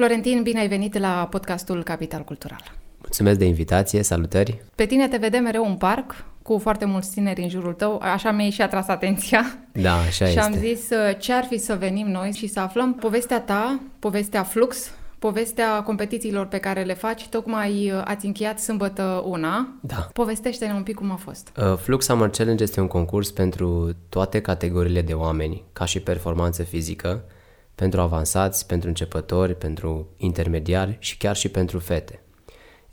Florentin, bine ai venit la podcastul Capital Cultural. Mulțumesc de invitație, salutări! Pe tine te vedem mereu în parc, cu foarte mulți tineri în jurul tău, așa mi-ai și atras atenția. Da, așa și este. Și am zis uh, ce ar fi să venim noi și să aflăm povestea ta, povestea Flux, povestea competițiilor pe care le faci. Tocmai uh, ați încheiat sâmbătă una. Da. Povestește-ne un pic cum a fost. Uh, Flux Summer Challenge este un concurs pentru toate categoriile de oameni, ca și performanță fizică, pentru avansați, pentru începători, pentru intermediari și chiar și pentru fete.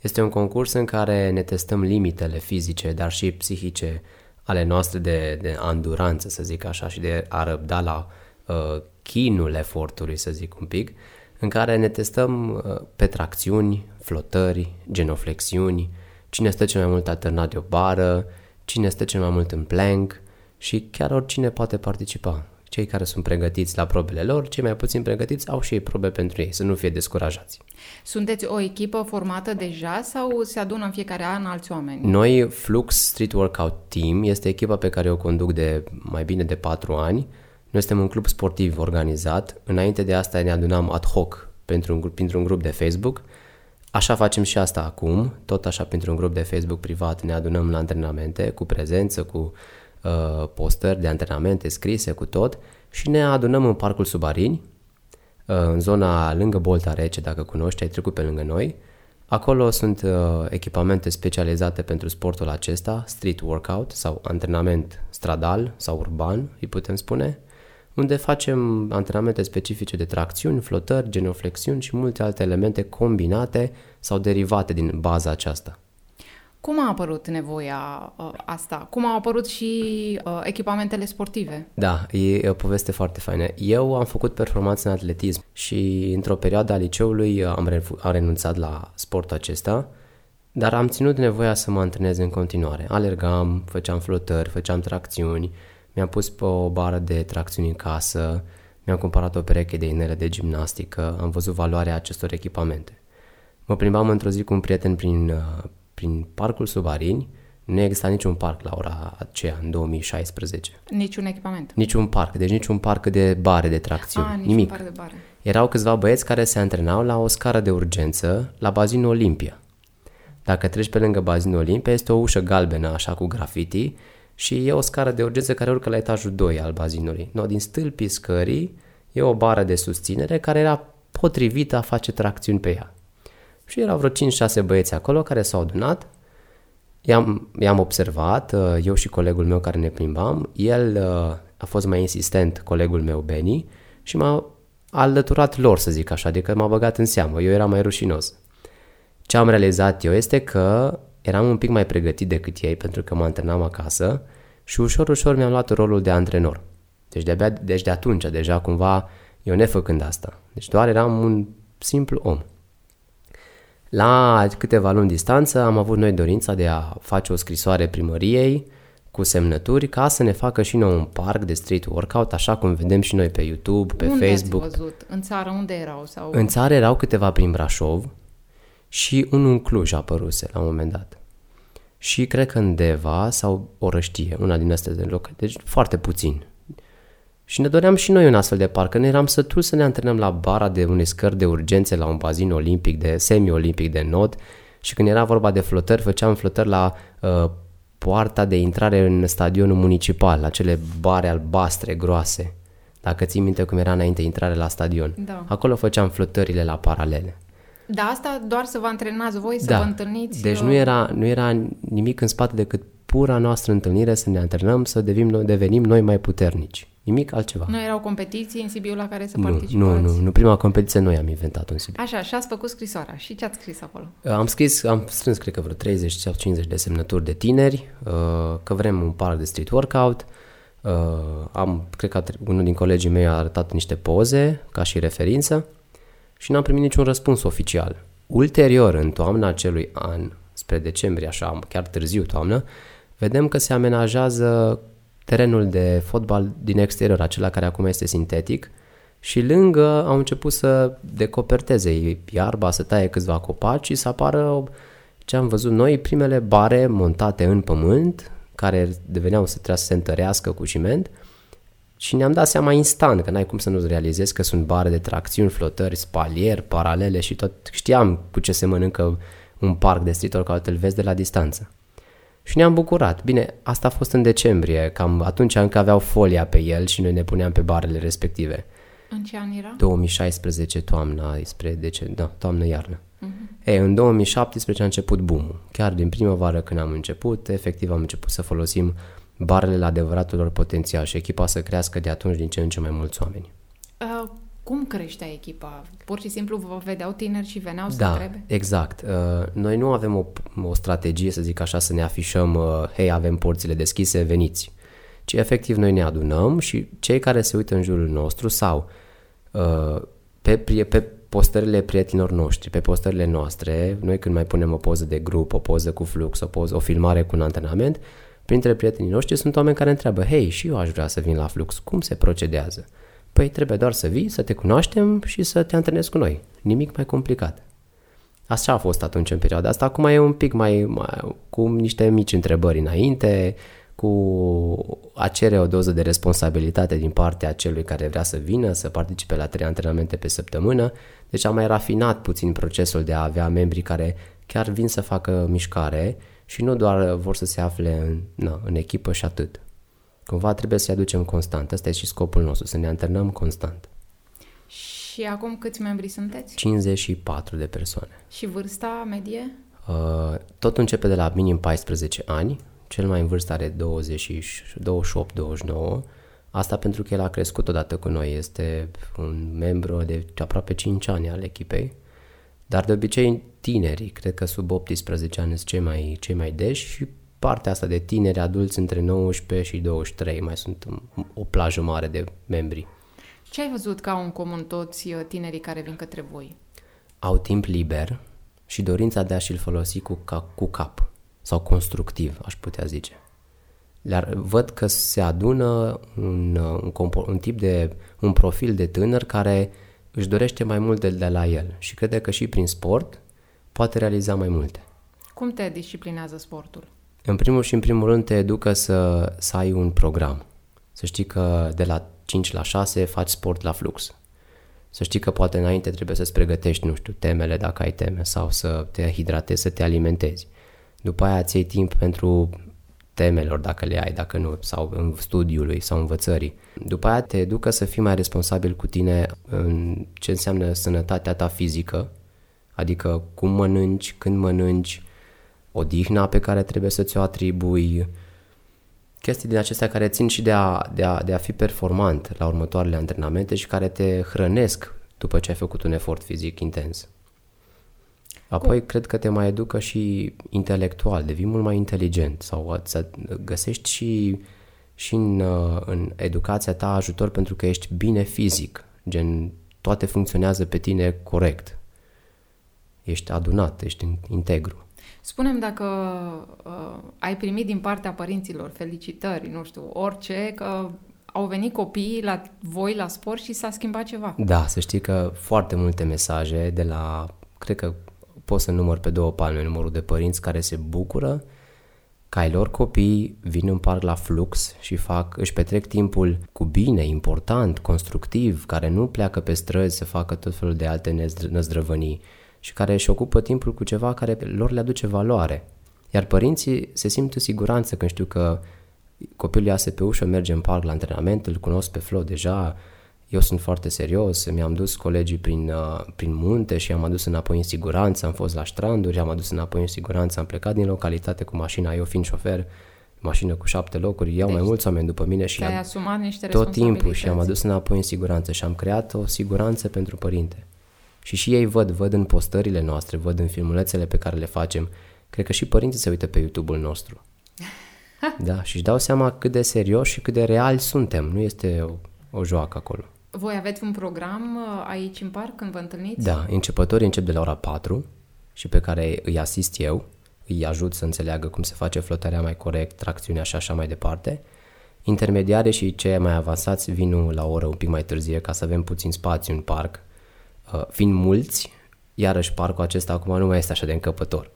Este un concurs în care ne testăm limitele fizice, dar și psihice ale noastre de, de anduranță, să zic așa, și de a răbda la uh, chinul efortului, să zic un pic, în care ne testăm uh, pe tracțiuni, flotări, genoflexiuni, cine stă cel mai mult alternat de o bară, cine stă cel mai mult în plank și chiar oricine poate participa. Cei care sunt pregătiți la probele lor, cei mai puțin pregătiți au și ei probe pentru ei, să nu fie descurajați. Sunteți o echipă formată deja sau se adună în fiecare an alți oameni? Noi, Flux Street Workout Team, este echipa pe care o conduc de mai bine de 4 ani. Noi suntem un club sportiv organizat. Înainte de asta ne adunam ad hoc pentru un, printr-un grup de Facebook. Așa facem și asta acum, tot așa printr-un grup de Facebook privat ne adunăm la antrenamente, cu prezență, cu uh, postări de antrenamente scrise, cu tot și ne adunăm în Parcul Subarini, uh, în zona lângă Bolta Rece, dacă cunoști, ai trecut pe lângă noi. Acolo sunt uh, echipamente specializate pentru sportul acesta, street workout sau antrenament stradal sau urban, îi putem spune, unde facem antrenamente specifice de tracțiuni, flotări, genoflexiuni și multe alte elemente combinate sau derivate din baza aceasta. Cum a apărut nevoia uh, asta? Cum au apărut și uh, echipamentele sportive? Da, e o poveste foarte faină. Eu am făcut performanță în atletism și într-o perioadă a liceului am, refu- am renunțat la sportul acesta, dar am ținut nevoia să mă antrenez în continuare. Alergam, făceam flotări, făceam tracțiuni, mi-am pus pe o bară de tracțiuni în casă, mi-am cumpărat o pereche de inele de gimnastică, am văzut valoarea acestor echipamente. Mă plimbam într-o zi cu un prieten prin, uh, prin parcul Subarini, nu exista niciun parc la ora aceea, în 2016. Niciun echipament? Niciun parc, deci niciun parc de bare, de tracțiuni, A, niciun nimic. Parc de bare. Erau câțiva băieți care se antrenau la o scară de urgență la bazinul Olimpia. Dacă treci pe lângă bazinul Olimpia, este o ușă galbenă, așa, cu grafiti, și e o scară de urgență care urcă la etajul 2 al bazinului. No, din stâlpii scării e o bară de susținere care era potrivită a face tracțiuni pe ea. Și erau vreo 5-6 băieți acolo care s-au adunat, i-am, i-am observat, uh, eu și colegul meu care ne plimbam, el uh, a fost mai insistent, colegul meu Benny, și m-a alăturat lor, să zic așa, adică m-a băgat în seamă, eu eram mai rușinos. Ce am realizat eu este că eram un pic mai pregătit decât ei pentru că mă antrenam acasă și ușor, ușor mi-am luat rolul de antrenor. Deci de, deci de atunci, deja cumva, eu nefăcând asta. Deci doar eram un simplu om. La câteva luni distanță am avut noi dorința de a face o scrisoare primăriei cu semnături ca să ne facă și noi un parc de street workout, așa cum vedem și noi pe YouTube, pe unde Facebook. Ați văzut? În țară unde erau? Sau... În țară erau câteva prin Brașov și unul în Cluj a apăruse la un moment dat. Și cred că în Deva sau Orăștie, una din astea de loc, deci foarte puțin. Și ne doream și noi un astfel de parc, că ne eram sătul să ne antrenăm la bara de unei scări de urgențe la un bazin olimpic, de semi-olimpic de not și când era vorba de flotări, făceam flotări la uh, poarta de intrare în stadionul municipal, la cele bare albastre groase. Dacă ții minte cum era înainte intrare la stadion. Da. Acolo făceam flotările la paralele. Da, asta doar să vă antrenați voi, să Da. vă întâlniți? Deci uh, nu era, nu era nimic în spate decât pura noastră întâlnire să ne antrenăm, să devenim, devenim noi mai puternici. Nimic altceva. Nu erau competiții în Sibiu la care să nu, participați? nu, nu, nu. Prima competiție noi am inventat în Sibiu. Așa, și ați făcut scrisoarea. Și ce ați scris acolo? Am scris, am strâns cred că vreo 30 sau 50 de semnături de tineri, uh, că vrem un parc de street workout. Uh, Am, cred că unul din colegii mei a arătat niște poze ca și referință și n-am primit niciun răspuns oficial. Ulterior, în toamna acelui an, spre decembrie, așa, chiar târziu toamnă, vedem că se amenajează terenul de fotbal din exterior, acela care acum este sintetic, și lângă au început să decoperteze. Iarba, să taie câțiva copaci și să apară ce am văzut noi, primele bare montate în pământ, care deveneau să trebuia să se întărească cu ciment, Și ne-am dat seama instant că n-ai cum să nu realizezi că sunt bare de tracțiuni, flotări, spalier, paralele și tot. Știam cu ce se mănâncă un parc de street workout, îl vezi de la distanță. Și ne-am bucurat. Bine, asta a fost în decembrie, cam atunci încă aveau folia pe el și noi ne puneam pe barele respective. În ce an era? 2016 toamna, spre dece- da, toamnă-iarnă. Uh-huh. E, în 2017 a început boom Chiar din primăvară când am început, efectiv am început să folosim barele la adevăratul lor potențial și echipa să crească de atunci din ce în ce mai mulți oameni. Uh, cum creștea echipa? Pur și simplu vă vedeau tineri și veneau să Da, întrebe? exact. Uh, noi nu avem o, o strategie, să zic așa, să ne afișăm, uh, hei, avem porțile deschise, veniți. Ci efectiv noi ne adunăm și cei care se uită în jurul nostru sau uh, pe, pri- pe postările prietenilor noștri, pe postările noastre, noi când mai punem o poză de grup, o poză cu flux, o, poză, o filmare cu un antrenament, printre prietenii noștri sunt oameni care întreabă, hei, și eu aș vrea să vin la flux, cum se procedează? Păi trebuie doar să vii, să te cunoaștem și să te antrenezi cu noi. Nimic mai complicat. Așa a fost atunci în perioada asta. Acum e un pic mai, mai cu niște mici întrebări înainte, cu a cere o doză de responsabilitate din partea celui care vrea să vină, să participe la trei antrenamente pe săptămână. Deci am mai rafinat puțin procesul de a avea membri care chiar vin să facă mișcare și nu doar vor să se afle în, na, în echipă și atât. Cumva trebuie să-i aducem constant. Asta e și scopul nostru, să ne antrenăm constant. Și acum câți membri sunteți? 54 de persoane. Și vârsta medie? Uh, tot începe de la minim 14 ani, cel mai în vârstă are 28-29, asta pentru că el a crescut odată cu noi, este un membru de aproape 5 ani al echipei, dar de obicei tinerii, cred că sub 18 ani sunt cei mai, cei mai deși și partea asta de tineri adulți între 19 și 23, mai sunt o plajă mare de membri. Ce ai văzut ca în comun toți uh, tinerii care vin către voi? Au timp liber și dorința de a și-l folosi cu, ca, cu cap sau constructiv, aș putea zice. Dar văd că se adună un, un, compo- un tip de, un profil de tânăr care își dorește mai mult de, de la el și crede că și prin sport poate realiza mai multe. Cum te disciplinează sportul? În primul și în primul rând te educă să, să ai un program. Să știi că de la 5 la 6 faci sport la flux. Să știi că poate înainte trebuie să-ți pregătești, nu știu, temele dacă ai teme sau să te hidratezi, să te alimentezi. După aia ți timp pentru temelor dacă le ai, dacă nu, sau în studiului sau învățării. După aia te educă să fii mai responsabil cu tine în ce înseamnă sănătatea ta fizică, adică cum mănânci, când mănânci, odihna pe care trebuie să ți-o atribui, chestii din acestea care țin și de a, de, a, de a fi performant la următoarele antrenamente și care te hrănesc după ce ai făcut un efort fizic intens. Apoi cred că te mai educă și intelectual, devii mult mai inteligent sau să găsești și, și în, în educația ta ajutor pentru că ești bine fizic, gen toate funcționează pe tine corect. Ești adunat, ești integru. Spunem dacă uh, ai primit din partea părinților felicitări, nu știu, orice, că au venit copiii la voi la sport și s-a schimbat ceva. Da, să știi că foarte multe mesaje de la, cred că pot să număr pe două palme numărul de părinți care se bucură ca ai lor copii vin în parc la flux și fac, își petrec timpul cu bine, important, constructiv, care nu pleacă pe străzi să facă tot felul de alte năzdrăvănii și care își ocupă timpul cu ceva care lor le aduce valoare. Iar părinții se simt în siguranță când știu că copilul iasă pe ușă, merge în parc la antrenament, îl cunosc pe Flo deja, eu sunt foarte serios, mi-am dus colegii prin, uh, prin munte și am adus înapoi în siguranță, am fost la stranduri, am adus înapoi în siguranță, am plecat din localitate cu mașina, eu fiind șofer, mașină cu șapte locuri, iau deci mai mulți oameni după mine și ai asumat niște tot timpul și am adus înapoi în siguranță și am creat o siguranță pentru părinte. Și și ei văd, văd în postările noastre, văd în filmulețele pe care le facem. Cred că și părinții se uită pe YouTube-ul nostru. da, și își dau seama cât de serios și cât de real suntem. Nu este o, o joacă acolo. Voi aveți un program uh, aici în parc când vă întâlniți? Da, începătorii încep de la ora 4 și pe care îi asist eu, îi ajut să înțeleagă cum se face flotarea mai corect, tracțiunea și așa mai departe. Intermediare și cei mai avansați vin la o oră un pic mai târzie ca să avem puțin spațiu în parc Uh, fiind mulți, iarăși parcul acesta acum nu mai este așa de încăpător.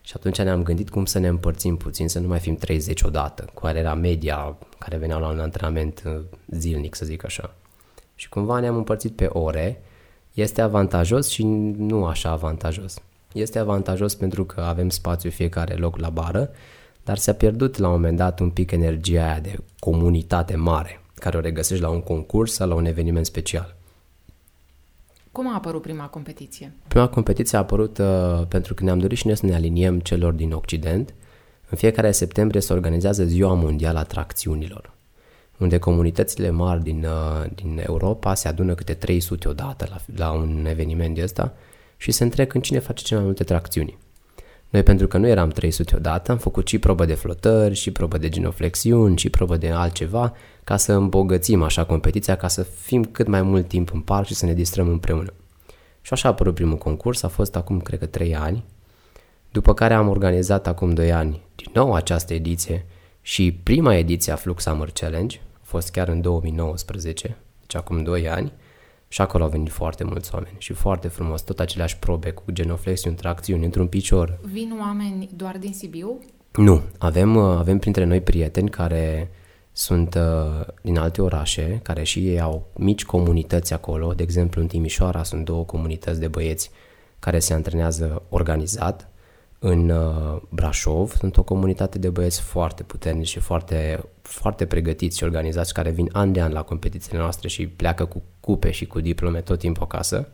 Și atunci ne-am gândit cum să ne împărțim puțin, să nu mai fim 30 odată, care era media care veneau la un antrenament uh, zilnic, să zic așa. Și cumva ne-am împărțit pe ore. Este avantajos și nu așa avantajos. Este avantajos pentru că avem spațiu fiecare loc la bară, dar s-a pierdut la un moment dat un pic energia aia de comunitate mare, care o regăsești la un concurs sau la un eveniment special. Cum a apărut prima competiție? Prima competiție a apărut uh, pentru că ne-am dorit și noi să ne aliniem celor din Occident. În fiecare septembrie se organizează Ziua Mondială a Tracțiunilor, unde comunitățile mari din, uh, din Europa se adună câte 300 odată la, la un eveniment de ăsta și se întrec în cine face cele mai multe tracțiuni. Noi, pentru că nu eram 300 odată, am făcut și probă de flotări, și probă de genoflexiuni, și probă de altceva, ca să îmbogățim așa competiția, ca să fim cât mai mult timp în parc și să ne distrăm împreună. Și așa a apărut primul concurs, a fost acum, cred că, 3 ani, după care am organizat acum 2 ani din nou această ediție și prima ediție a Flux Summer Challenge, a fost chiar în 2019, deci acum 2 ani, și acolo au venit foarte mulți oameni și foarte frumos, tot aceleași probe cu genoflexiuni, tracțiuni, într-un picior. Vin oameni doar din Sibiu? Nu, avem, avem printre noi prieteni care sunt uh, din alte orașe, care și ei au mici comunități acolo. De exemplu, în Timișoara sunt două comunități de băieți care se antrenează organizat. În uh, Brașov sunt o comunitate de băieți foarte puternici și foarte, foarte pregătiți și organizați care vin an de an la competițiile noastre și pleacă cu cupe și cu diplome tot timpul acasă.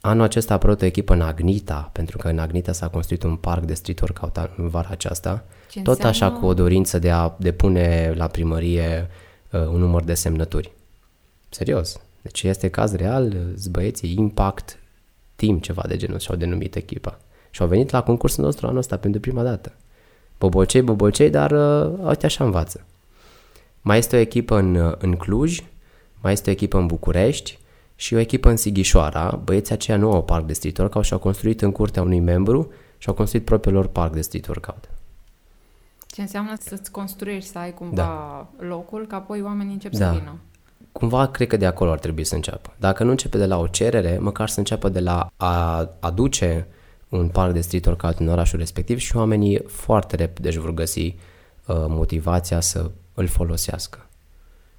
Anul acesta a apărut o echipă în Agnita, pentru că în Agnita s-a construit un parc de street workout în vara aceasta. Ce tot înseamnă... așa cu o dorință de a depune la primărie uh, un număr de semnături. Serios. Deci este caz real, băieții Impact Team, ceva de genul și-au denumit echipa. Și au venit la concursul nostru anul ăsta pentru prima dată. Bobocei, bobocei, dar uh, uite așa învață. Mai este o echipă în, uh, în Cluj, mai este o echipă în București și o echipă în Sighișoara. Băieții aceia nu au parc de street workout și au construit în curtea unui membru și au construit propriul lor parc de street workout. Ce înseamnă să-ți construiești, să ai cumva da. locul, ca apoi oamenii încep da. să vină. Cumva cred că de acolo ar trebui să înceapă. Dacă nu începe de la o cerere, măcar să înceapă de la a aduce un parc de street workout în orașul respectiv și oamenii foarte repede își vor găsi uh, motivația să îl folosească.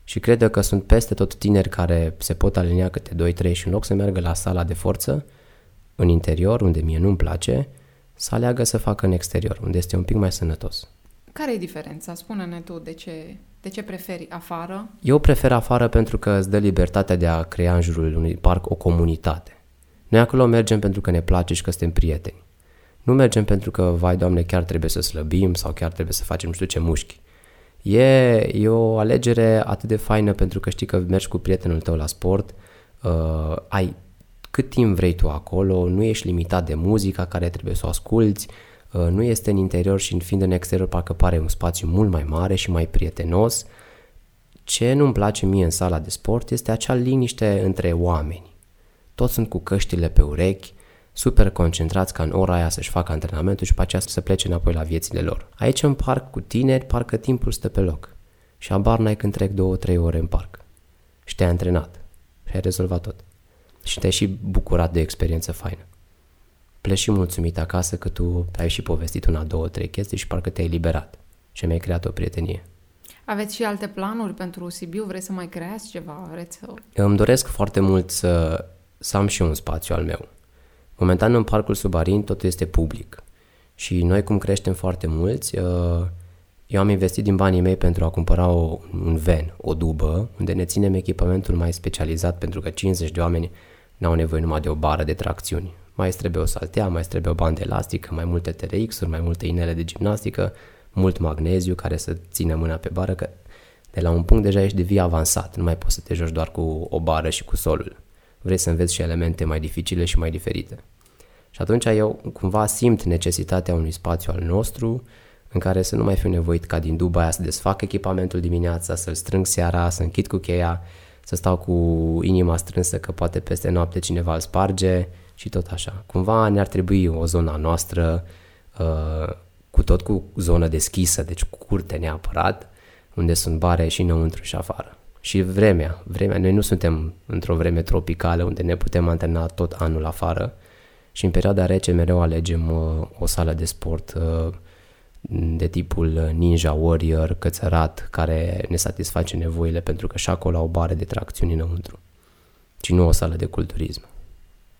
Și cred că sunt peste tot tineri care se pot alinia câte 2-3 și în loc să meargă la sala de forță, în interior, unde mie nu-mi place, să aleagă să facă în exterior, unde este un pic mai sănătos. Care e diferența? Spune-ne tu de ce, de ce preferi afară? Eu prefer afară pentru că îți dă libertatea de a crea în jurul unui parc o comunitate. Noi acolo mergem pentru că ne place și că suntem prieteni. Nu mergem pentru că, vai doamne, chiar trebuie să slăbim sau chiar trebuie să facem nu știu ce mușchi. E, e o alegere atât de faină pentru că știi că mergi cu prietenul tău la sport, uh, ai cât timp vrei tu acolo, nu ești limitat de muzica care trebuie să o asculți, uh, nu este în interior și în fiind în exterior parcă pare un spațiu mult mai mare și mai prietenos. Ce nu-mi place mie în sala de sport este acea liniște între oameni. Toți sunt cu căștile pe urechi, super concentrați ca în ora aia să-și facă antrenamentul și pe aceea să plece înapoi la viețile lor. Aici în parc cu tineri, parcă timpul stă pe loc. Și abar n-ai când trec două, trei ore în parc. Și te-ai antrenat. Și ai rezolvat tot. Și te-ai și bucurat de experiență faină. Pleci și mulțumit acasă că tu ai și povestit una, două, trei chestii și parcă te-ai liberat. Și mi-ai creat o prietenie. Aveți și alte planuri pentru Sibiu? Vreți să mai creați ceva? Vreți să... Îmi doresc foarte mult să, să am și un spațiu al meu. Momentan în parcul Subarin totul este public. Și noi cum creștem foarte mulți, uh, eu am investit din banii mei pentru a cumpăra o, un ven, o dubă, unde ne ținem echipamentul mai specializat pentru că 50 de oameni n-au nevoie numai de o bară de tracțiuni. Mai trebuie o saltea, mai trebuie o bandă elastică, mai multe TRX-uri, mai multe inele de gimnastică, mult magneziu care să țină mâna pe bară, că de la un punct deja ești de vii avansat, nu mai poți să te joci doar cu o bară și cu solul vrei să înveți și elemente mai dificile și mai diferite. Și atunci eu cumva simt necesitatea unui spațiu al nostru în care să nu mai fiu nevoit ca din duba aia să desfac echipamentul dimineața, să-l strâng seara, să închid cu cheia, să stau cu inima strânsă că poate peste noapte cineva îl sparge și tot așa. Cumva ne-ar trebui o zonă noastră uh, cu tot cu zonă deschisă, deci cu curte neapărat, unde sunt bare și înăuntru și afară și vremea. vremea. Noi nu suntem într-o vreme tropicală unde ne putem antrena tot anul afară Și în perioada rece mereu alegem uh, o sală de sport uh, de tipul Ninja Warrior, cățărat, care ne satisface nevoile pentru că și acolo au bare de tracțiuni înăuntru. Și nu o sală de culturism.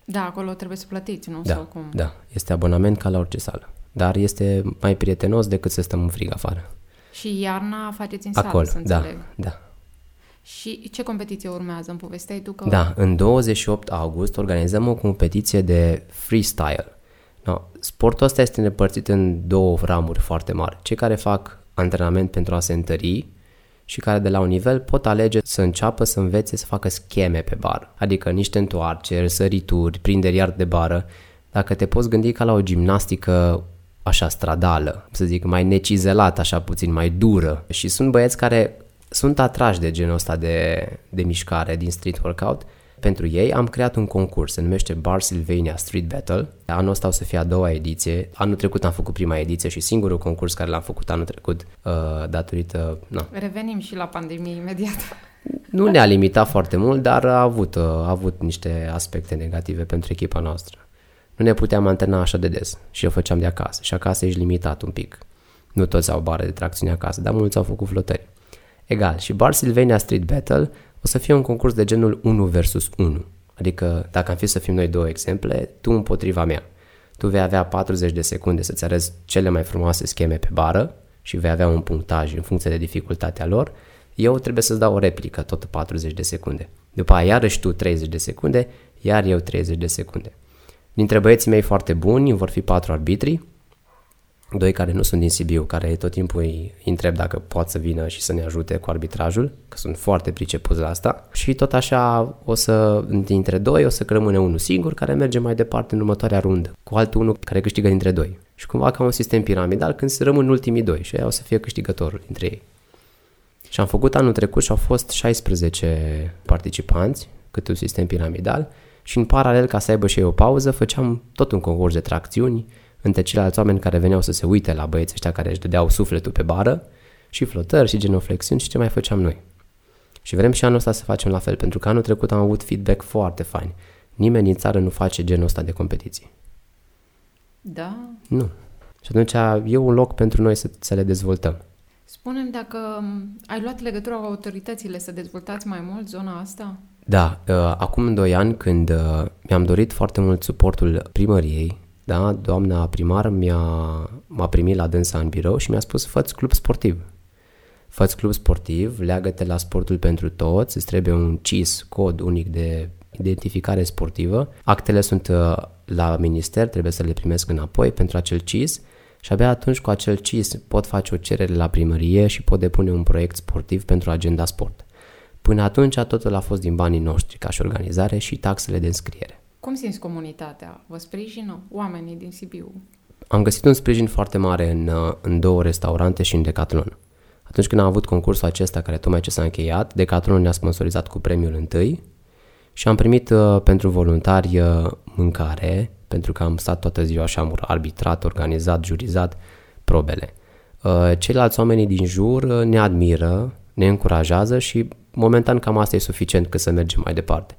Da, acolo trebuie să plătiți, nu? Da, Sau cum? da. Este abonament ca la orice sală. Dar este mai prietenos decât să stăm în frig afară. Și iarna faceți în Acolo, sală, să da, înțeleg. da. Și ce competiție urmează? Îmi povesteai tu că... Da, în 28 august organizăm o competiție de freestyle. No, sportul ăsta este împărțit în două ramuri foarte mari. Cei care fac antrenament pentru a se întări și care de la un nivel pot alege să înceapă să învețe să facă scheme pe bară. Adică niște întoarceri, sărituri, prinderi iar de bară. Dacă te poți gândi ca la o gimnastică așa stradală, să zic, mai necizelată, așa puțin, mai dură. Și sunt băieți care sunt atrași de genul ăsta de, de mișcare din street workout. Pentru ei am creat un concurs, se numește Bar Sylvania Street Battle. Anul ăsta o să fie a doua ediție. Anul trecut am făcut prima ediție și singurul concurs care l-am făcut anul trecut uh, datorită... Na, Revenim și la pandemie imediat. nu ne-a limitat foarte mult, dar a avut, uh, a avut niște aspecte negative pentru echipa noastră. Nu ne puteam antrena așa de des și o făceam de acasă. Și acasă ești limitat un pic. Nu toți au bare de tracțiune acasă, dar mulți au făcut flotări. Egal, și Bar Sylvania Street Battle o să fie un concurs de genul 1 versus 1. Adică, dacă am fi să fim noi două exemple, tu împotriva mea. Tu vei avea 40 de secunde să-ți arăți cele mai frumoase scheme pe bară și vei avea un punctaj în funcție de dificultatea lor. Eu trebuie să-ți dau o replică, tot 40 de secunde. După aia iarăși tu 30 de secunde, iar eu 30 de secunde. Dintre băieții mei foarte buni vor fi patru arbitri, doi care nu sunt din Sibiu, care tot timpul îi întreb dacă pot să vină și să ne ajute cu arbitrajul, că sunt foarte pricepuți la asta. Și tot așa o să, dintre doi, o să rămâne unul singur care merge mai departe în următoarea rundă, cu altul unul care câștigă dintre doi. Și cumva ca un sistem piramidal când se rămân ultimii doi și aia o să fie câștigătorul dintre ei. Și am făcut anul trecut și au fost 16 participanți, cât un sistem piramidal, și în paralel, ca să aibă și eu o pauză, făceam tot un concurs de tracțiuni, între ceilalți oameni care veneau să se uite la băieții ăștia care își dădeau sufletul pe bară și flotări și genoflexiuni și ce mai făceam noi. Și vrem și anul ăsta să facem la fel, pentru că anul trecut am avut feedback foarte fain. Nimeni din țară nu face genul ăsta de competiții. Da? Nu. Și atunci e un loc pentru noi să, să le dezvoltăm. Spunem dacă um, ai luat legătura cu autoritățile să dezvoltați mai mult zona asta? Da, uh, acum 2 ani când uh, mi-am dorit foarte mult suportul primăriei, da, doamna primar mi-a, m-a primit la dânsa în birou și mi-a spus fă club sportiv. fă club sportiv, leagă-te la sportul pentru toți, îți trebuie un CIS, cod unic de identificare sportivă. Actele sunt uh, la minister, trebuie să le primesc înapoi pentru acel CIS și abia atunci cu acel CIS pot face o cerere la primărie și pot depune un proiect sportiv pentru agenda sport. Până atunci totul a fost din banii noștri ca și organizare și taxele de înscriere. Cum simți comunitatea? Vă sprijină oamenii din Sibiu? Am găsit un sprijin foarte mare în, în două restaurante și în Decathlon. Atunci când am avut concursul acesta care tocmai ce s-a încheiat, Decathlon ne-a sponsorizat cu premiul întâi și am primit uh, pentru voluntari uh, mâncare, pentru că am stat toată ziua și am arbitrat, organizat, jurizat probele. Uh, ceilalți oamenii din jur uh, ne admiră, ne încurajează și momentan cam asta e suficient ca să mergem mai departe.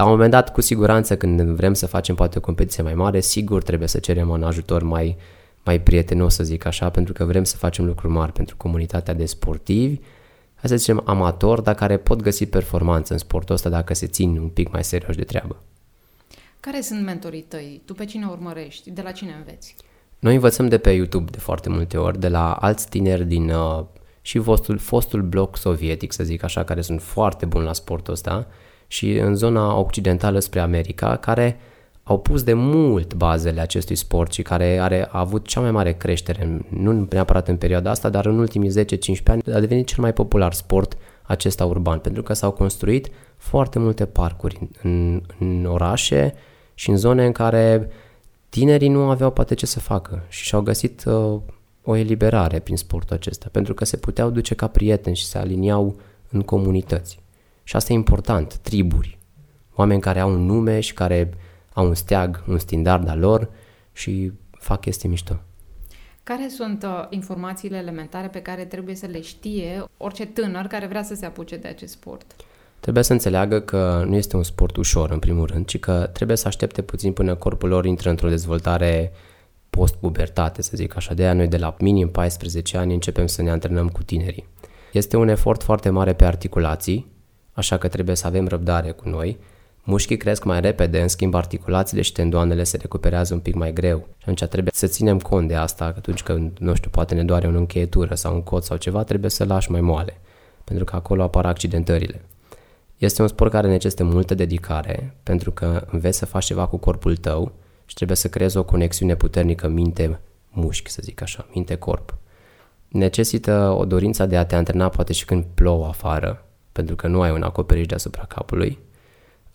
La un moment dat, cu siguranță, când vrem să facem poate o competiție mai mare, sigur trebuie să cerem un ajutor mai, mai prietenos, să zic așa, pentru că vrem să facem lucruri mari pentru comunitatea de sportivi, hai să zicem amatori, dar care pot găsi performanță în sportul ăsta dacă se țin un pic mai serios de treabă. Care sunt mentorii tăi? Tu pe cine urmărești? De la cine înveți? Noi învățăm de pe YouTube de foarte multe ori, de la alți tineri din uh, și fostul, fostul bloc sovietic, să zic așa, care sunt foarte buni la sportul ăsta și în zona occidentală spre America, care au pus de mult bazele acestui sport și care are, a avut cea mai mare creștere, nu neapărat în perioada asta, dar în ultimii 10-15 ani a devenit cel mai popular sport acesta urban, pentru că s-au construit foarte multe parcuri în, în orașe și în zone în care tinerii nu aveau poate ce să facă și și-au găsit uh, o eliberare prin sportul acesta, pentru că se puteau duce ca prieteni și se aliniau în comunități. Și asta e important, triburi, oameni care au un nume și care au un steag, un standard al lor și fac chestii mișto. Care sunt uh, informațiile elementare pe care trebuie să le știe orice tânăr care vrea să se apuce de acest sport? Trebuie să înțeleagă că nu este un sport ușor, în primul rând, ci că trebuie să aștepte puțin până corpul lor intră într-o dezvoltare post-pubertate, să zic așa. De aia noi de la minim 14 ani începem să ne antrenăm cu tinerii. Este un efort foarte mare pe articulații, așa că trebuie să avem răbdare cu noi. Mușchii cresc mai repede, în schimb articulațiile și tendoanele se recuperează un pic mai greu. Și atunci trebuie să ținem cont de asta, că atunci când, nu știu, poate ne doare o încheietură sau un cot sau ceva, trebuie să lași mai moale, pentru că acolo apar accidentările. Este un sport care necesită multă dedicare, pentru că înveți să faci ceva cu corpul tău și trebuie să creezi o conexiune puternică minte-mușchi, să zic așa, minte-corp. Necesită o dorință de a te antrena poate și când plouă afară, pentru că nu ai un acoperiș deasupra capului,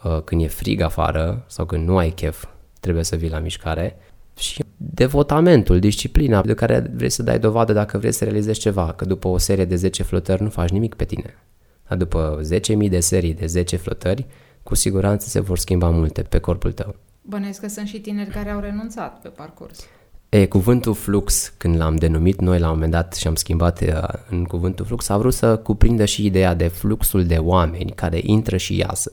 uh, când e frig afară sau când nu ai chef, trebuie să vii la mișcare și devotamentul, disciplina de care vrei să dai dovadă dacă vrei să realizezi ceva, că după o serie de 10 flotări nu faci nimic pe tine. Dar după 10.000 de serii de 10 flotări, cu siguranță se vor schimba multe pe corpul tău. Bănesc că sunt și tineri care au renunțat pe parcurs. E, cuvântul flux, când l-am denumit noi la un moment dat și am schimbat în cuvântul flux, a vrut să cuprindă și ideea de fluxul de oameni care intră și iasă.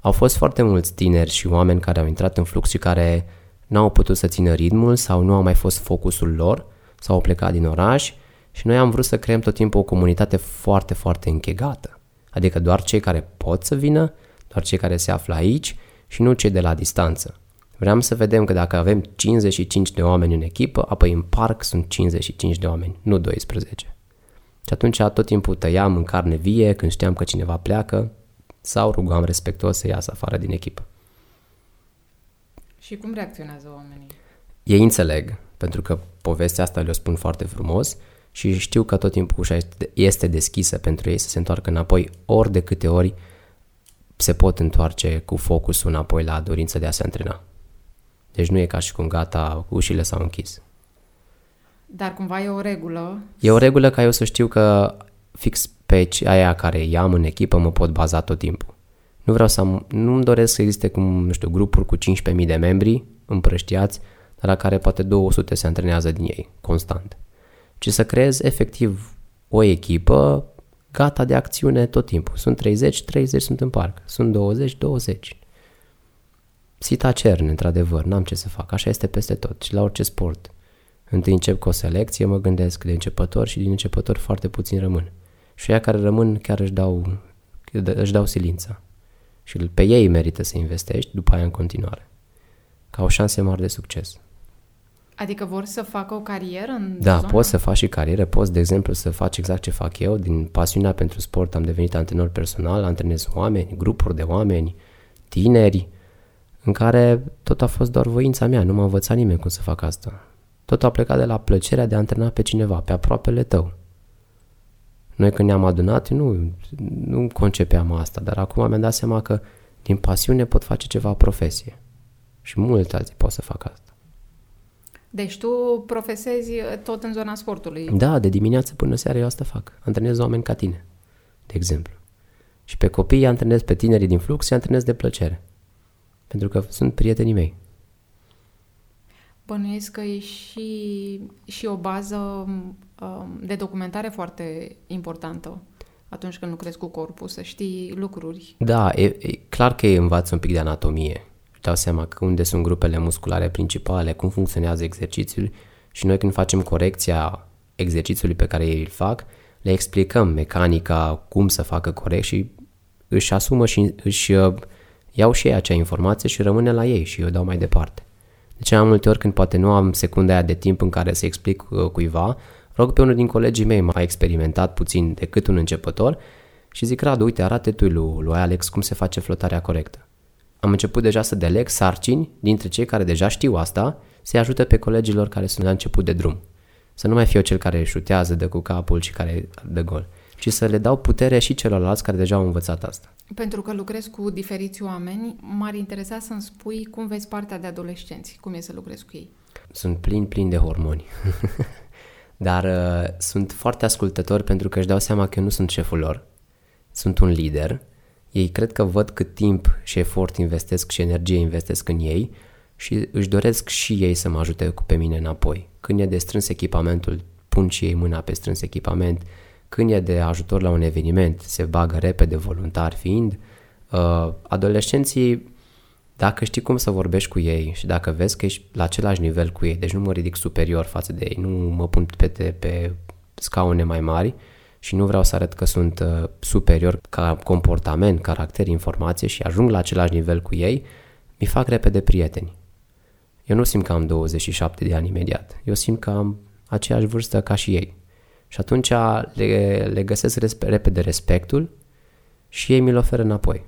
Au fost foarte mulți tineri și oameni care au intrat în flux și care n-au putut să țină ritmul sau nu a mai fost focusul lor sau au plecat din oraș și noi am vrut să creăm tot timpul o comunitate foarte, foarte închegată. Adică doar cei care pot să vină, doar cei care se află aici și nu cei de la distanță. Vreau să vedem că dacă avem 55 de oameni în echipă, apoi în parc sunt 55 de oameni, nu 12. Și atunci tot timpul tăiam în carne vie când știam că cineva pleacă sau rugam respectuos să iasă afară din echipă. Și cum reacționează oamenii? Ei înțeleg, pentru că povestea asta le-o spun foarte frumos și știu că tot timpul ușa este deschisă pentru ei să se întoarcă înapoi ori de câte ori se pot întoarce cu focusul înapoi la dorința de a se antrena. Deci nu e ca și cum gata, ușile s-au închis. Dar cumva e o regulă. E o regulă ca eu să știu că fix pe aia care i-am în echipă mă pot baza tot timpul. Nu vreau să am, nu-mi doresc să existe cum, nu știu, grupuri cu 15.000 de membri împrăștiați, dar la care poate 200 se antrenează din ei, constant. Ci să creez efectiv o echipă gata de acțiune tot timpul. Sunt 30, 30 sunt în parc. Sunt 20, 20. Sita cerne, într-adevăr, n-am ce să fac. Așa este peste tot și la orice sport. Întâi încep cu o selecție, mă gândesc de începător și din începător foarte puțin rămân. Și ea care rămân chiar își dau, își dau silința. Și pe ei merită să investești după aia în continuare. Ca o șanse mari de succes. Adică vor să facă o carieră în Da, zona? poți să faci și carieră, poți, de exemplu, să faci exact ce fac eu. Din pasiunea pentru sport am devenit antrenor personal, antrenez oameni, grupuri de oameni, tineri, în care tot a fost doar voința mea, nu m-a învățat nimeni cum să fac asta. Tot a plecat de la plăcerea de a antrena pe cineva, pe aproapele tău. Noi când ne-am adunat, nu, nu concepeam asta, dar acum mi-am dat seama că din pasiune pot face ceva profesie. Și mulți alții pot să facă asta. Deci tu profesezi tot în zona sportului. Da, de dimineață până seara eu asta fac. Antrenez oameni ca tine, de exemplu. Și pe copii antrenez pe tinerii din flux și antrenez de plăcere. Pentru că sunt prietenii mei. Bănuiesc că e și, și o bază um, de documentare foarte importantă atunci când lucrezi cu corpul, să știi lucruri. Da, e, e clar că îi învață un pic de anatomie. Își dau seama că unde sunt grupele musculare principale, cum funcționează exercițiul și noi când facem corecția exercițiului pe care ei îl fac, le explicăm mecanica, cum să facă corect și își asumă și își uh, iau și ei acea informație și rămâne la ei și eu dau mai departe. De ce mai multe ori când poate nu am secunda aia de timp în care să explic uh, cuiva, rog pe unul din colegii mei mai experimentat puțin decât un începător și zic, Radu, uite, arate tu lui, lui Alex cum se face flotarea corectă. Am început deja să deleg sarcini dintre cei care deja știu asta, să-i ajute pe colegilor care sunt la început de drum. Să nu mai fiu cel care șutează, de cu capul și care dă gol, ci să le dau putere și celorlalți care deja au învățat asta. Pentru că lucrez cu diferiți oameni, m-ar interesa să-mi spui cum vezi partea de adolescenți, cum e să lucrezi cu ei. Sunt plin, plin de hormoni. Dar uh, sunt foarte ascultători pentru că își dau seama că eu nu sunt șeful lor. Sunt un lider. Ei cred că văd cât timp și efort investesc și energie investesc în ei și își doresc și ei să mă ajute cu pe mine înapoi. Când e de strâns echipamentul, pun și ei mâna pe strâns echipament. Când e de ajutor la un eveniment, se bagă repede voluntar fiind. Uh, adolescenții, dacă știi cum să vorbești cu ei și dacă vezi că ești la același nivel cu ei, deci nu mă ridic superior față de ei, nu mă pun pe, pe scaune mai mari și nu vreau să arăt că sunt uh, superior ca comportament, caracter, informație și ajung la același nivel cu ei, mi fac repede prieteni. Eu nu simt că am 27 de ani imediat. Eu simt că am aceeași vârstă ca și ei. Și atunci le, le găsesc respe, repede respectul și ei mi-l oferă înapoi.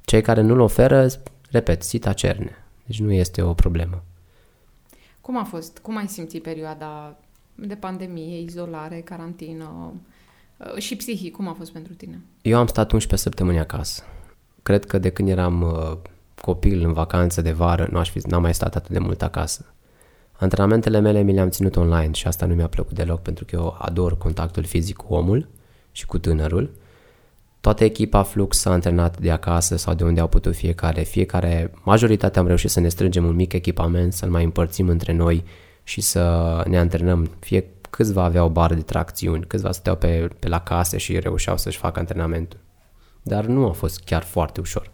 Cei care nu-l oferă, repet, sita cerne. Deci nu este o problemă. Cum a fost? Cum ai simțit perioada de pandemie, izolare, carantină uh, și psihic? Cum a fost pentru tine? Eu am stat 11 săptămâni acasă. Cred că de când eram uh, copil în vacanță de vară, nu aș fi, n-am mai stat atât de mult acasă. Antrenamentele mele mi le-am ținut online și asta nu mi-a plăcut deloc pentru că eu ador contactul fizic cu omul și cu tânărul. Toată echipa Flux s-a antrenat de acasă sau de unde au putut fiecare. Fiecare, majoritatea am reușit să ne strângem un mic echipament, să-l mai împărțim între noi și să ne antrenăm. Fie câțiva aveau bară de tracțiuni, câțiva stăteau pe, pe la case și reușeau să-și facă antrenamentul. Dar nu a fost chiar foarte ușor.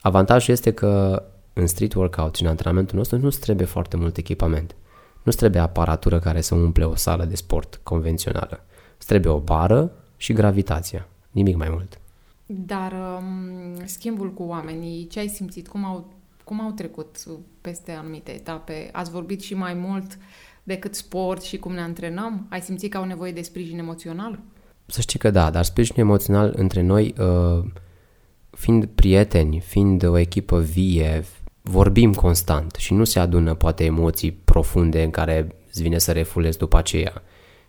Avantajul este că în street workout și în antrenamentul nostru nu trebuie foarte mult echipament. Nu trebuie aparatură care să umple o sală de sport convențională. Îți trebuie o bară și gravitația. Nimic mai mult. Dar um, schimbul cu oamenii, ce ai simțit? Cum au, cum au trecut peste anumite etape? Ați vorbit și mai mult decât sport și cum ne antrenăm? Ai simțit că au nevoie de sprijin emoțional? Să știi că da, dar sprijin emoțional între noi, uh, fiind prieteni, fiind o echipă vie, vorbim constant și nu se adună poate emoții profunde în care îți vine să refulezi după aceea.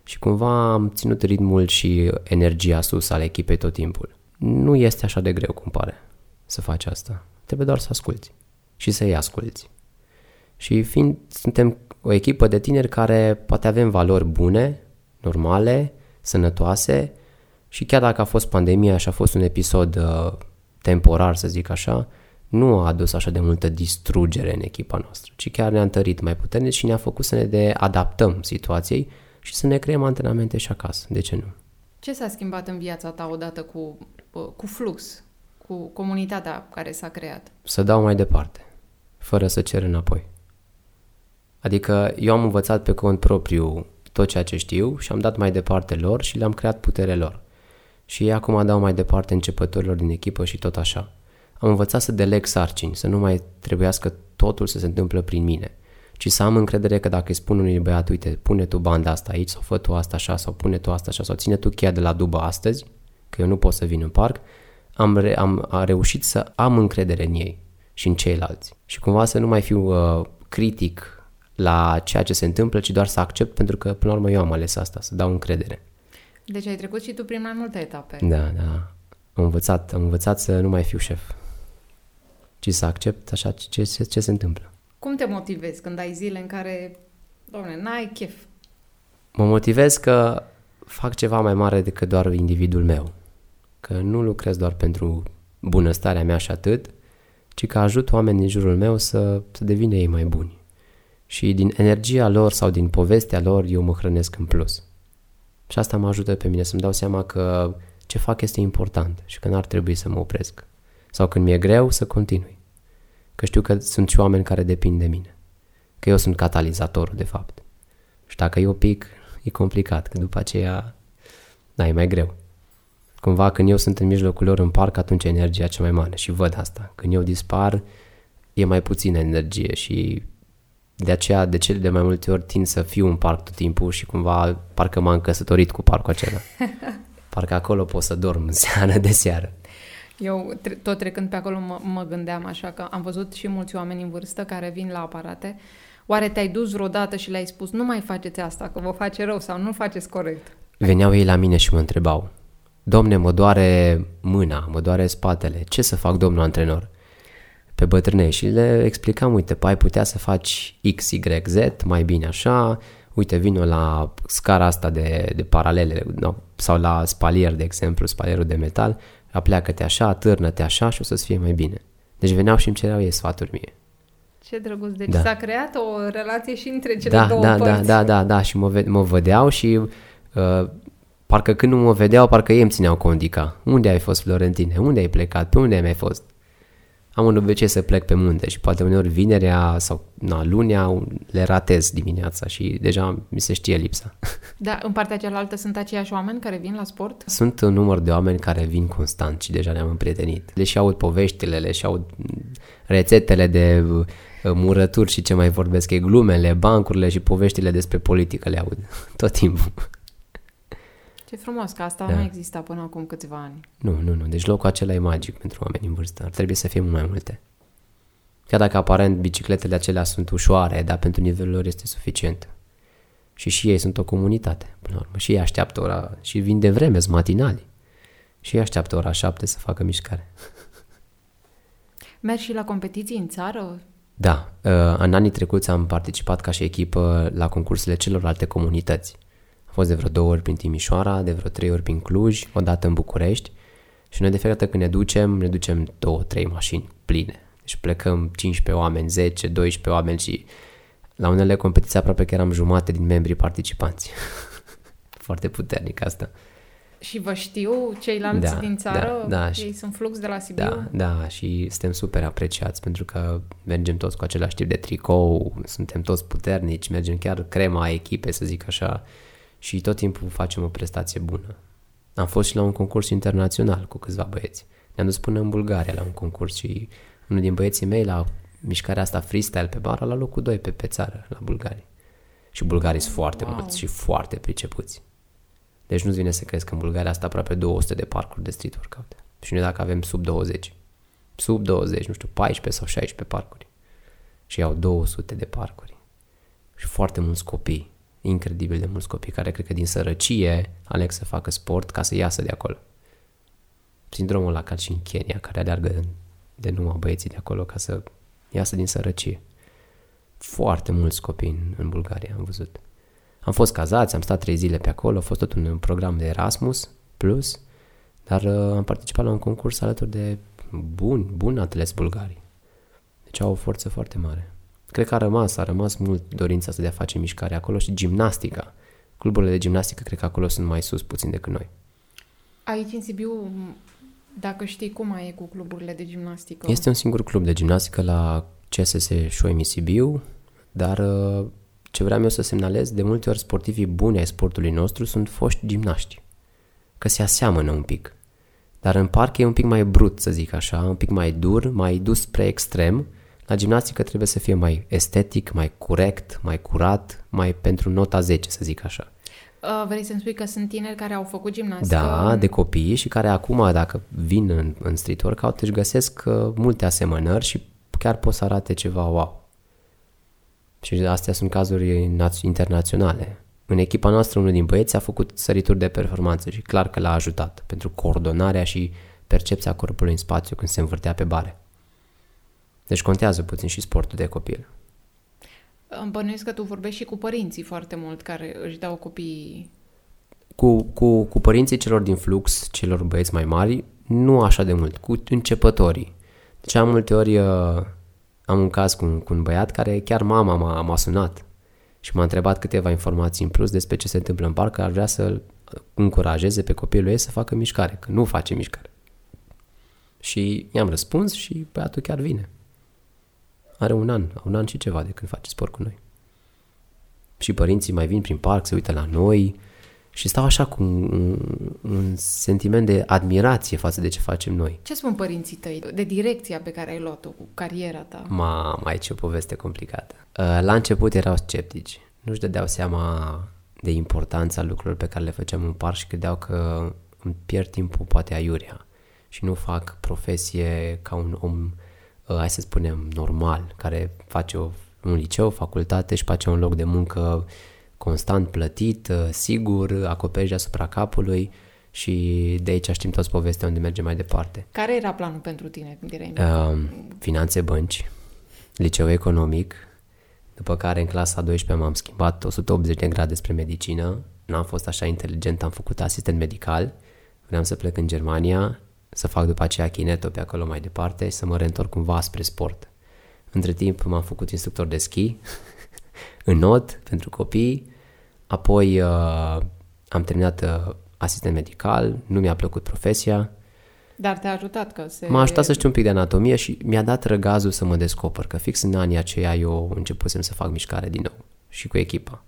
Și cumva am ținut ritmul și energia sus ale echipei tot timpul. Nu este așa de greu cum pare să faci asta. Trebuie doar să asculți și să-i asculți. Și fiind, suntem o echipă de tineri care poate avem valori bune, normale, sănătoase și chiar dacă a fost pandemia și a fost un episod uh, temporar, să zic așa, nu a adus așa de multă distrugere în echipa noastră, ci chiar ne-a întărit mai puternic și ne-a făcut să ne de adaptăm situației și să ne creăm antrenamente și acasă. De ce nu? Ce s-a schimbat în viața ta odată cu, cu flux, cu comunitatea care s-a creat? Să dau mai departe, fără să cer înapoi. Adică eu am învățat pe cont propriu tot ceea ce știu și am dat mai departe lor și le-am creat putere lor. Și ei acum dau mai departe începătorilor din echipă și tot așa. Am învățat să deleg sarcini, să nu mai trebuiască totul să se întâmplă prin mine, ci să am încredere că dacă îi spun unui băiat, uite, pune tu banda asta aici sau fă tu asta așa sau pune tu asta așa sau ține tu cheia de la dubă astăzi, că eu nu pot să vin în parc, am, re- am a reușit să am încredere în ei și în ceilalți. Și cumva să nu mai fiu uh, critic la ceea ce se întâmplă, ci doar să accept pentru că până la urmă eu am ales asta, să dau încredere. Deci ai trecut și tu prin mai multe etape. Da, da. Am învățat, am învățat să nu mai fiu șef, ci să accept așa ce, ce, ce se întâmplă. Cum te motivezi când ai zile în care, doamne, n-ai chef? Mă motivez că fac ceva mai mare decât doar individul meu. Că nu lucrez doar pentru bunăstarea mea și atât, ci că ajut oamenii din jurul meu să, să devină ei mai buni. Și din energia lor sau din povestea lor eu mă hrănesc în plus. Și asta mă ajută pe mine să-mi dau seama că ce fac este important și că n-ar trebui să mă opresc. Sau când mi-e greu, să continui. Că știu că sunt și oameni care depind de mine. Că eu sunt catalizatorul, de fapt. Și dacă eu pic, e complicat, că după aceea, da, e mai greu. Cumva când eu sunt în mijlocul lor în parc, atunci e energia cea mai mare și văd asta. Când eu dispar, e mai puțină energie și de aceea, de cele de mai multe ori, tind să fiu în parc tot timpul și cumva parcă m-am căsătorit cu parcul acela. Parcă acolo pot să dorm în seară de seară. Eu, tre- tot trecând pe acolo, mă, mă gândeam așa că am văzut și mulți oameni în vârstă care vin la aparate. Oare te-ai dus vreodată și le-ai spus nu mai faceți asta, că vă face rău sau nu faceți corect? Veneau ei la mine și mă întrebau, Domne, mă doare mâna, mă doare spatele, ce să fac, domnul antrenor? Pe bătrâne și le explicam, uite, ai putea să faci X, Y, Z, mai bine așa, uite, vino la scara asta de, de paralele no, sau la spalier, de exemplu, spalierul de metal, apleacă-te așa, târnă-te așa și o să-ți fie mai bine. Deci veneau și îmi cereau ei sfaturi mie. Ce drăguț. Deci da. s-a creat o relație și între cele da, două da, părți. Da, da, da, da, și mă, mă vedeau și uh, Parcă când nu mă vedeau, parcă ei îmi țineau condica. Unde ai fost, Florentine? Unde ai plecat? Pe unde ai mai fost? Am un obicei să plec pe munte și poate uneori vinerea sau na, lunea le ratez dimineața și deja mi se știe lipsa. Da, în partea cealaltă sunt aceiași oameni care vin la sport? Sunt un număr de oameni care vin constant și deja ne-am împrietenit. Le și aud poveștile, le și aud rețetele de uh, murături și ce mai vorbesc, e glumele, bancurile și poveștile despre politică le aud tot timpul. Ce frumos că asta da. nu exista până acum câțiva ani. Nu, nu, nu. Deci locul acela e magic pentru oameni în vârstă. Ar trebui să fie mult mai multe. Chiar dacă aparent bicicletele acelea sunt ușoare, dar pentru nivelul lor este suficient. Și și ei sunt o comunitate, până la urmă. Și ei așteaptă ora, și vin de vreme, sunt matinali. Și ei așteaptă ora șapte să facă mișcare. Mergi și la competiții în țară? Da, uh, în anii trecuți am participat ca și echipă la concursurile celorlalte comunități fost de vreo două ori prin Timișoara, de vreo trei ori prin Cluj, o dată în București și noi de fiecare dată când ne ducem, ne ducem două, trei mașini pline. Deci plecăm 15 oameni, 10, 12 oameni și la unele competiții aproape că eram jumate din membrii participanți. Foarte puternic asta. Și vă știu ceilalți da, din țară? Da, da. Ei și, sunt flux de la Sibiu? Da, da, și suntem super apreciați pentru că mergem toți cu același tip de tricou, suntem toți puternici, mergem chiar crema a echipei, să zic așa, și tot timpul facem o prestație bună. Am fost și la un concurs internațional cu câțiva băieți. Ne-am dus până în Bulgaria la un concurs și unul din băieții mei la mișcarea asta freestyle pe bară la locul 2 pe, pe țară, la Bulgaria. Și bulgarii sunt foarte wow. mulți și foarte pricepuți. Deci nu-ți vine să crezi că în Bulgaria asta aproape 200 de parcuri de street workout. Și noi dacă avem sub 20, sub 20, nu știu, 14 sau 16 parcuri. Și au 200 de parcuri. Și foarte mulți copii incredibil de mulți copii care cred că din sărăcie aleg să facă sport ca să iasă de acolo. Sindromul la ca și în Kenya, care aleargă de numai băieții de acolo ca să iasă din sărăcie. Foarte mulți copii în, în Bulgaria am văzut. Am fost cazați, am stat trei zile pe acolo, a fost tot un program de Erasmus plus, dar uh, am participat la un concurs alături de buni, buni atleți bulgari. Deci au o forță foarte mare. Cred că a rămas, a rămas mult dorința asta de a face mișcare acolo și gimnastica. Cluburile de gimnastică cred că acolo sunt mai sus puțin decât noi. Aici în Sibiu, dacă știi cum mai e cu cluburile de gimnastică? Este un singur club de gimnastică la CSS Șoimi Sibiu, dar uh, ce vreau eu să semnalez, de multe ori sportivii buni ai sportului nostru sunt foști gimnaști. Că se aseamănă un pic. Dar în parc e un pic mai brut, să zic așa, un pic mai dur, mai dus spre extrem, la gimnastică trebuie să fie mai estetic, mai corect, mai curat, mai pentru nota 10, să zic așa. Uh, vrei să-mi spui că sunt tineri care au făcut gimnastică? Da, de copii și care acum, dacă vin în, în street workout, își găsesc uh, multe asemănări și chiar pot să arate ceva wow. Și astea sunt cazuri internaționale. În echipa noastră, unul din băieți a făcut sărituri de performanță și clar că l-a ajutat pentru coordonarea și percepția corpului în spațiu când se învârtea pe bare. Deci contează puțin și sportul de copil. Îmi bănuiesc că tu vorbești și cu părinții foarte mult care își dau copiii... Cu, cu, cu părinții celor din flux, celor băieți mai mari, nu așa de mult, cu începătorii. Deci am multe ori uh, am un caz cu, cu un băiat care chiar mama m-a, m-a sunat și m-a întrebat câteva informații în plus despre ce se întâmplă în parc, ar vrea să încurajeze pe copilul ei să facă mișcare, că nu face mișcare. Și i-am răspuns și băiatul chiar vine. Are un an, un an și ceva de când face sport cu noi. Și părinții mai vin prin parc, se uită la noi și stau așa cu un, un sentiment de admirație față de ce facem noi. Ce spun părinții tăi de direcția pe care ai luat-o cu cariera ta? Ma, mai ce o poveste complicată. Uh, la început erau sceptici. Nu-și dădeau seama de importanța lucrurilor pe care le făceam în parc și credeau că îmi pierd timpul poate aiurea și nu fac profesie ca un om Uh, hai să spunem, normal, care face o, un liceu, facultate și face un loc de muncă constant plătit, uh, sigur, acoperiș deasupra capului și de aici știm toți povestea unde merge mai departe. Care era planul pentru tine când erai uh, Finanțe bănci, liceu economic, după care în clasa 12 m-am schimbat 180 de grade spre medicină, n-am fost așa inteligent, am făcut asistent medical, vreau să plec în Germania, să fac după aceea chineto pe acolo mai departe și să mă reîntorc cumva spre sport. Între timp m-am făcut instructor de schi în not pentru copii, apoi uh, am terminat uh, asistent medical, nu mi-a plăcut profesia. Dar te-a ajutat că se... M-a ajutat să știu un pic de anatomie și mi-a dat răgazul să mă descoper, că fix în anii aceia eu începusem să fac mișcare din nou și cu echipa.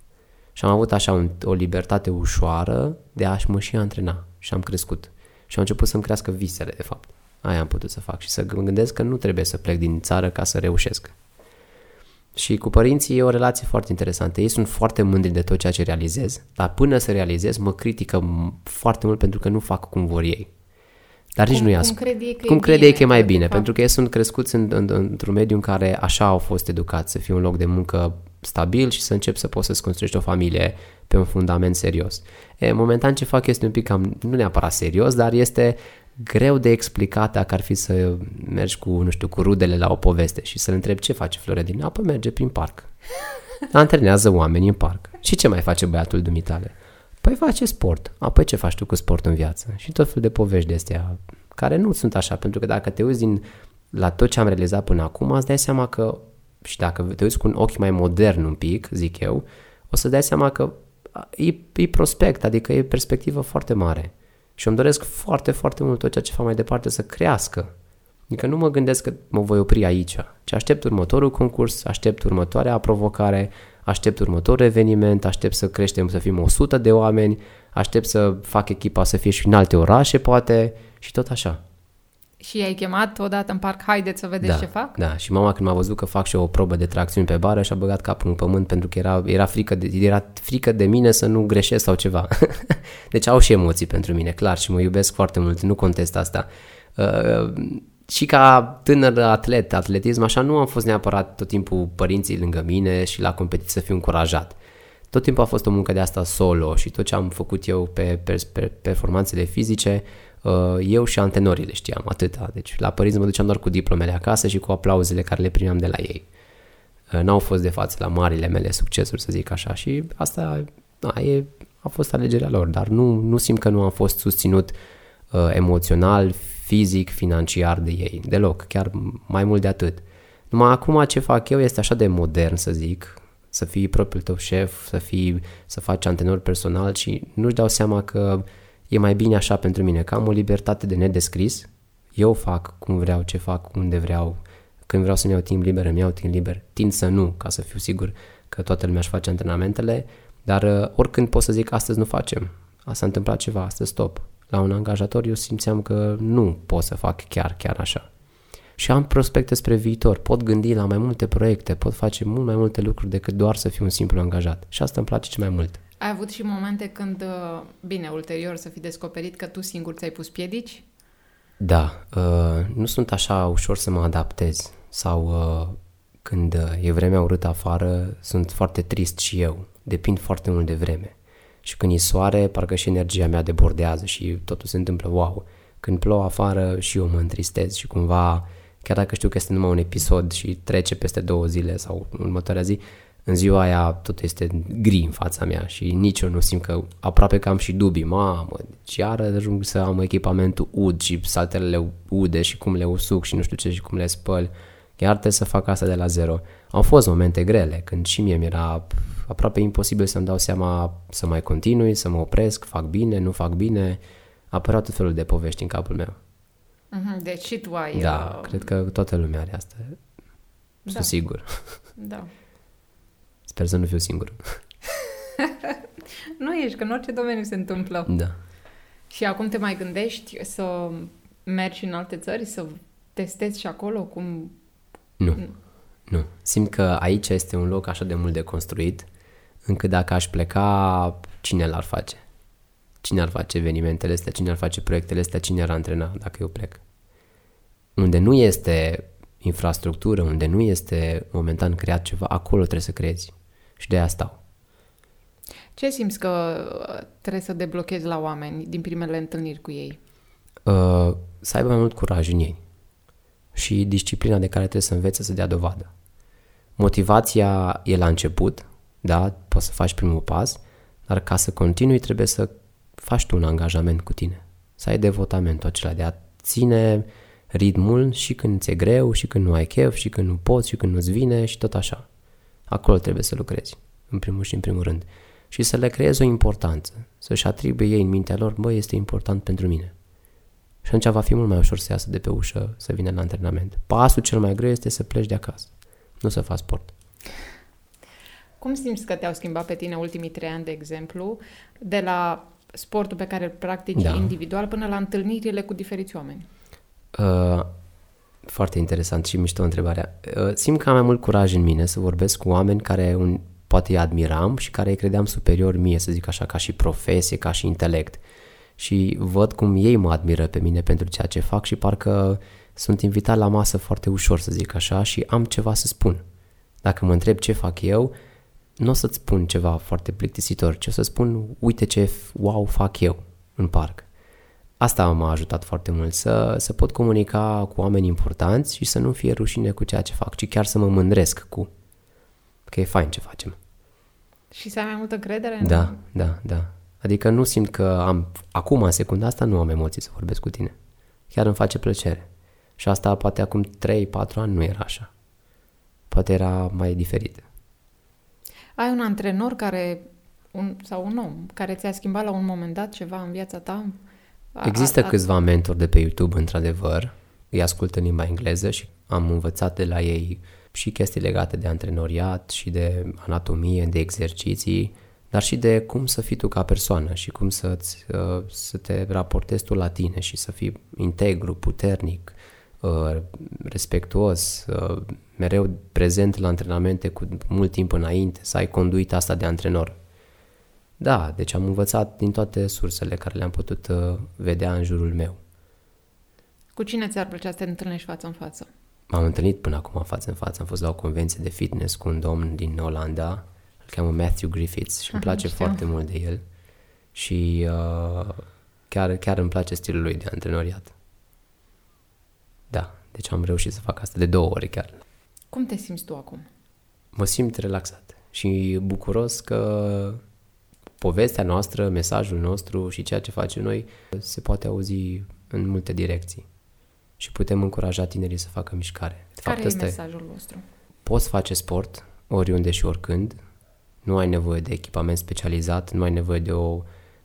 Și am avut așa un, o libertate ușoară de a-și mă și antrena și am crescut. Și am început să-mi crească visele, de fapt. Aia am putut să fac și să mă gândesc că nu trebuie să plec din țară ca să reușesc. Și cu părinții e o relație foarte interesantă. Ei sunt foarte mândri de tot ceea ce realizez, dar până să realizez mă critică foarte mult pentru că nu fac cum vor ei. Dar cum, nici nu-i ascult. Cum crede ei că, cum e, crede bine, ei că e mai că, bine, fapt... pentru că ei sunt crescuți în, în, într-un mediu în care așa au fost educați, să fie un loc de muncă stabil și să încep să poți să-ți construiești o familie pe un fundament serios. E, momentan ce fac este un pic cam, nu neapărat serios, dar este greu de explicat dacă ar fi să mergi cu, nu știu, cu rudele la o poveste și să-l întrebi ce face Floredin. Apoi merge prin parc. Antrenează oameni în parc. Și ce mai face băiatul dumitale? Păi face sport. Apoi ce faci tu cu sport în viață? Și tot fel de povești de astea care nu sunt așa, pentru că dacă te uiți din, la tot ce am realizat până acum, îți dai seama că, și dacă te uiți cu un ochi mai modern un pic, zic eu, o să dai seama că e, e prospect, adică e perspectivă foarte mare. Și îmi doresc foarte, foarte mult tot ceea ce fac mai departe să crească. Adică nu mă gândesc că mă voi opri aici, ci aștept următorul concurs, aștept următoarea provocare, aștept următorul eveniment, aștept să creștem, să fim 100 de oameni, aștept să fac echipa să fie și în alte orașe, poate, și tot așa. Și ai chemat odată în parc, haideți să vedeți da, ce fac? Da, și mama când m-a văzut că fac și o probă de tracțiuni pe bară și-a băgat capul în pământ pentru că era, era, frică, de, era frică de mine să nu greșesc sau ceva. deci au și emoții pentru mine, clar, și mă iubesc foarte mult, nu contest asta. Uh, și ca tânăr atlet, atletism, așa nu am fost neapărat tot timpul părinții lângă mine și la competiție să fiu încurajat. Tot timpul a fost o muncă de asta solo și tot ce am făcut eu pe, pe, pe performanțele fizice Uh, eu și antenorii le știam, atâta. Deci la părinți mă duceam doar cu diplomele acasă și cu aplauzele care le primeam de la ei. Uh, n-au fost de față la marile mele succesuri, să zic așa, și asta da, e, a fost alegerea lor, dar nu, nu simt că nu am fost susținut uh, emoțional, fizic, financiar de ei, deloc, chiar mai mult de atât. Numai acum ce fac eu este așa de modern, să zic, să fii propriul tău șef, să fii, să faci antenor personal și nu-și dau seama că uh, e mai bine așa pentru mine, că am o libertate de nedescris, eu fac cum vreau, ce fac, unde vreau, când vreau să-mi iau timp liber, îmi iau timp liber, tind să nu, ca să fiu sigur că toată lumea își face antrenamentele, dar uh, oricând pot să zic astăzi nu facem, a s-a întâmplat ceva, astăzi stop. La un angajator eu simțeam că nu pot să fac chiar, chiar așa. Și am prospecte spre viitor, pot gândi la mai multe proiecte, pot face mult mai multe lucruri decât doar să fiu un simplu angajat. Și asta îmi place ce mai mult. Ai avut și momente când, uh, bine, ulterior să fi descoperit că tu singur ți-ai pus piedici? Da, uh, nu sunt așa ușor să mă adaptez sau uh, când uh, e vremea urâtă afară, sunt foarte trist și eu, depind foarte mult de vreme. Și când e soare, parcă și energia mea debordează și totul se întâmplă wow. Când plouă afară și eu mă întristez și cumva, chiar dacă știu că este numai un episod și trece peste două zile sau următoarea zi, în ziua aia tot este gri în fața mea și nici eu nu simt că aproape că am și dubii, mamă, deci iară ajung să am echipamentul ud și saltelele ude și cum le usuc și nu știu ce și cum le spăl, chiar trebuie să fac asta de la zero. Au fost momente grele, când și mie mi-era aproape imposibil să-mi dau seama să mai continui, să mă opresc, fac bine, nu fac bine, apăreau tot felul de povești în capul meu. Mhm, deci și tu ai... Da, uh... cred că toată lumea are asta. Da. Sunt sigur. Da. Sper să nu fiu singur. nu ești, că în orice domeniu se întâmplă. Da. Și acum te mai gândești să mergi în alte țări, să testezi și acolo cum... Nu. Nu. Simt că aici este un loc așa de mult de construit, încât dacă aș pleca, cine l-ar face? Cine ar face evenimentele astea? Cine ar face proiectele astea? Cine ar antrena dacă eu plec? Unde nu este infrastructură, unde nu este momentan creat ceva, acolo trebuie să creezi. Și de asta stau. Ce simți că trebuie să deblochezi la oameni din primele întâlniri cu ei? Uh, să aibă mai mult curaj în ei și disciplina de care trebuie să învețe să dea dovadă. Motivația e la început, da, poți să faci primul pas, dar ca să continui trebuie să faci tu un angajament cu tine. Să ai devotamentul acela de a ține ritmul și când ți-e greu, și când nu ai chef, și când nu poți, și când nu-ți vine și tot așa. Acolo trebuie să lucrezi, în primul și în primul rând. și să le creeze o importanță, să-și atribuie ei în mintea lor, bă, este important pentru mine. Și atunci va fi mult mai ușor să iasă de pe ușă, să vină la antrenament. Pasul cel mai greu este să pleci de acasă, nu să faci sport. Cum simți că te-au schimbat pe tine ultimii trei ani, de exemplu, de la sportul pe care îl practici da. individual până la întâlnirile cu diferiți oameni? Uh, foarte interesant și mișto întrebarea. Uh, simt că am mai mult curaj în mine să vorbesc cu oameni care un, poate îi admiram și care îi credeam superior mie, să zic așa, ca și profesie, ca și intelect. Și văd cum ei mă admiră pe mine pentru ceea ce fac și parcă sunt invitat la masă foarte ușor, să zic așa, și am ceva să spun. Dacă mă întreb ce fac eu, nu o să-ți spun ceva foarte plictisitor, ci o să spun, uite ce wow fac eu în parc. Asta m-a ajutat foarte mult, să, să pot comunica cu oameni importanți și să nu fie rușine cu ceea ce fac, ci chiar să mă mândresc cu că e fain ce facem. Și să ai mai multă credere? Da, în... da, da. Adică nu simt că am, acum, în secunda asta, nu am emoții să vorbesc cu tine. Chiar îmi face plăcere. Și asta poate acum 3-4 ani nu era așa. Poate era mai diferit. Ai un antrenor care, un, sau un om, care ți-a schimbat la un moment dat ceva în viața ta? Există a, a, câțiva mentori de pe YouTube, într-adevăr. Îi ascult în limba engleză și am învățat de la ei și chestii legate de antrenoriat și de anatomie, de exerciții, dar și de cum să fii tu ca persoană și cum să-ți, uh, să te raportezi tu la tine și să fii integru, puternic, uh, respectuos, uh, mereu prezent la antrenamente cu mult timp înainte, să ai conduita asta de antrenor. Da, deci am învățat din toate sursele care le-am putut vedea în jurul meu. Cu cine ți-ar plăcea să te întâlnești față în față? M-am întâlnit până acum față în față, am fost la o convenție de fitness cu un domn din Olanda, îl cheamă Matthew Griffiths și îmi place Aha, foarte mult de el și uh, chiar, chiar îmi place stilul lui de antrenoriat. Da, deci am reușit să fac asta de două ori chiar. Cum te simți tu acum? Mă simt relaxat și bucuros că povestea noastră, mesajul nostru și ceea ce facem noi se poate auzi în multe direcții și putem încuraja tinerii să facă mișcare. De Care fapt, e mesajul vostru? Poți face sport oriunde și oricând, nu ai nevoie de echipament specializat, nu ai nevoie de o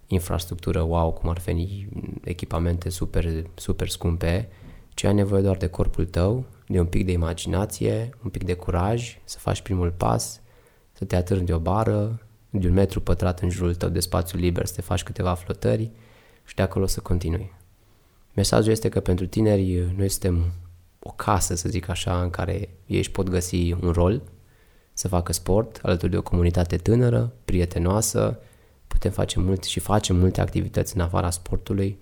infrastructură wow, cum ar fi echipamente super, super scumpe, ci ai nevoie doar de corpul tău, de un pic de imaginație, un pic de curaj, să faci primul pas, să te atârni de o bară, de un metru pătrat în jurul tău de spațiu liber, să te faci câteva flotări și de acolo să continui. Mesajul este că pentru tineri noi suntem o casă, să zic așa, în care ei își pot găsi un rol, să facă sport alături de o comunitate tânără, prietenoasă, putem face multe și facem multe activități în afara sportului,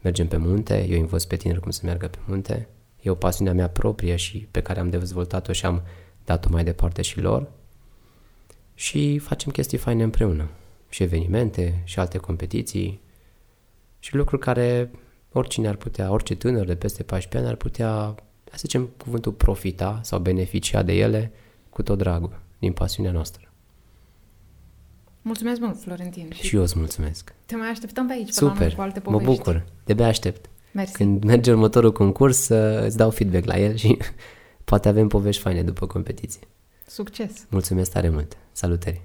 mergem pe munte, eu învăț pe tineri cum să meargă pe munte, e o pasiune a mea proprie și pe care am dezvoltat-o și am dat-o mai departe și lor și facem chestii faine împreună și evenimente și alte competiții și lucruri care oricine ar putea, orice tânăr de peste 14 ani ar putea, să zicem cuvântul profita sau beneficia de ele cu tot dragul, din pasiunea noastră. Mulțumesc mult, Florentin. Și eu îți mulțumesc. Te mai așteptăm pe aici, Super, pe cu alte povești. mă bucur, de aștept. Mersi. Când merge următorul concurs, îți dau feedback la el și poate avem povești faine după competiție. Succes! Mulțumesc tare mult! Salutări!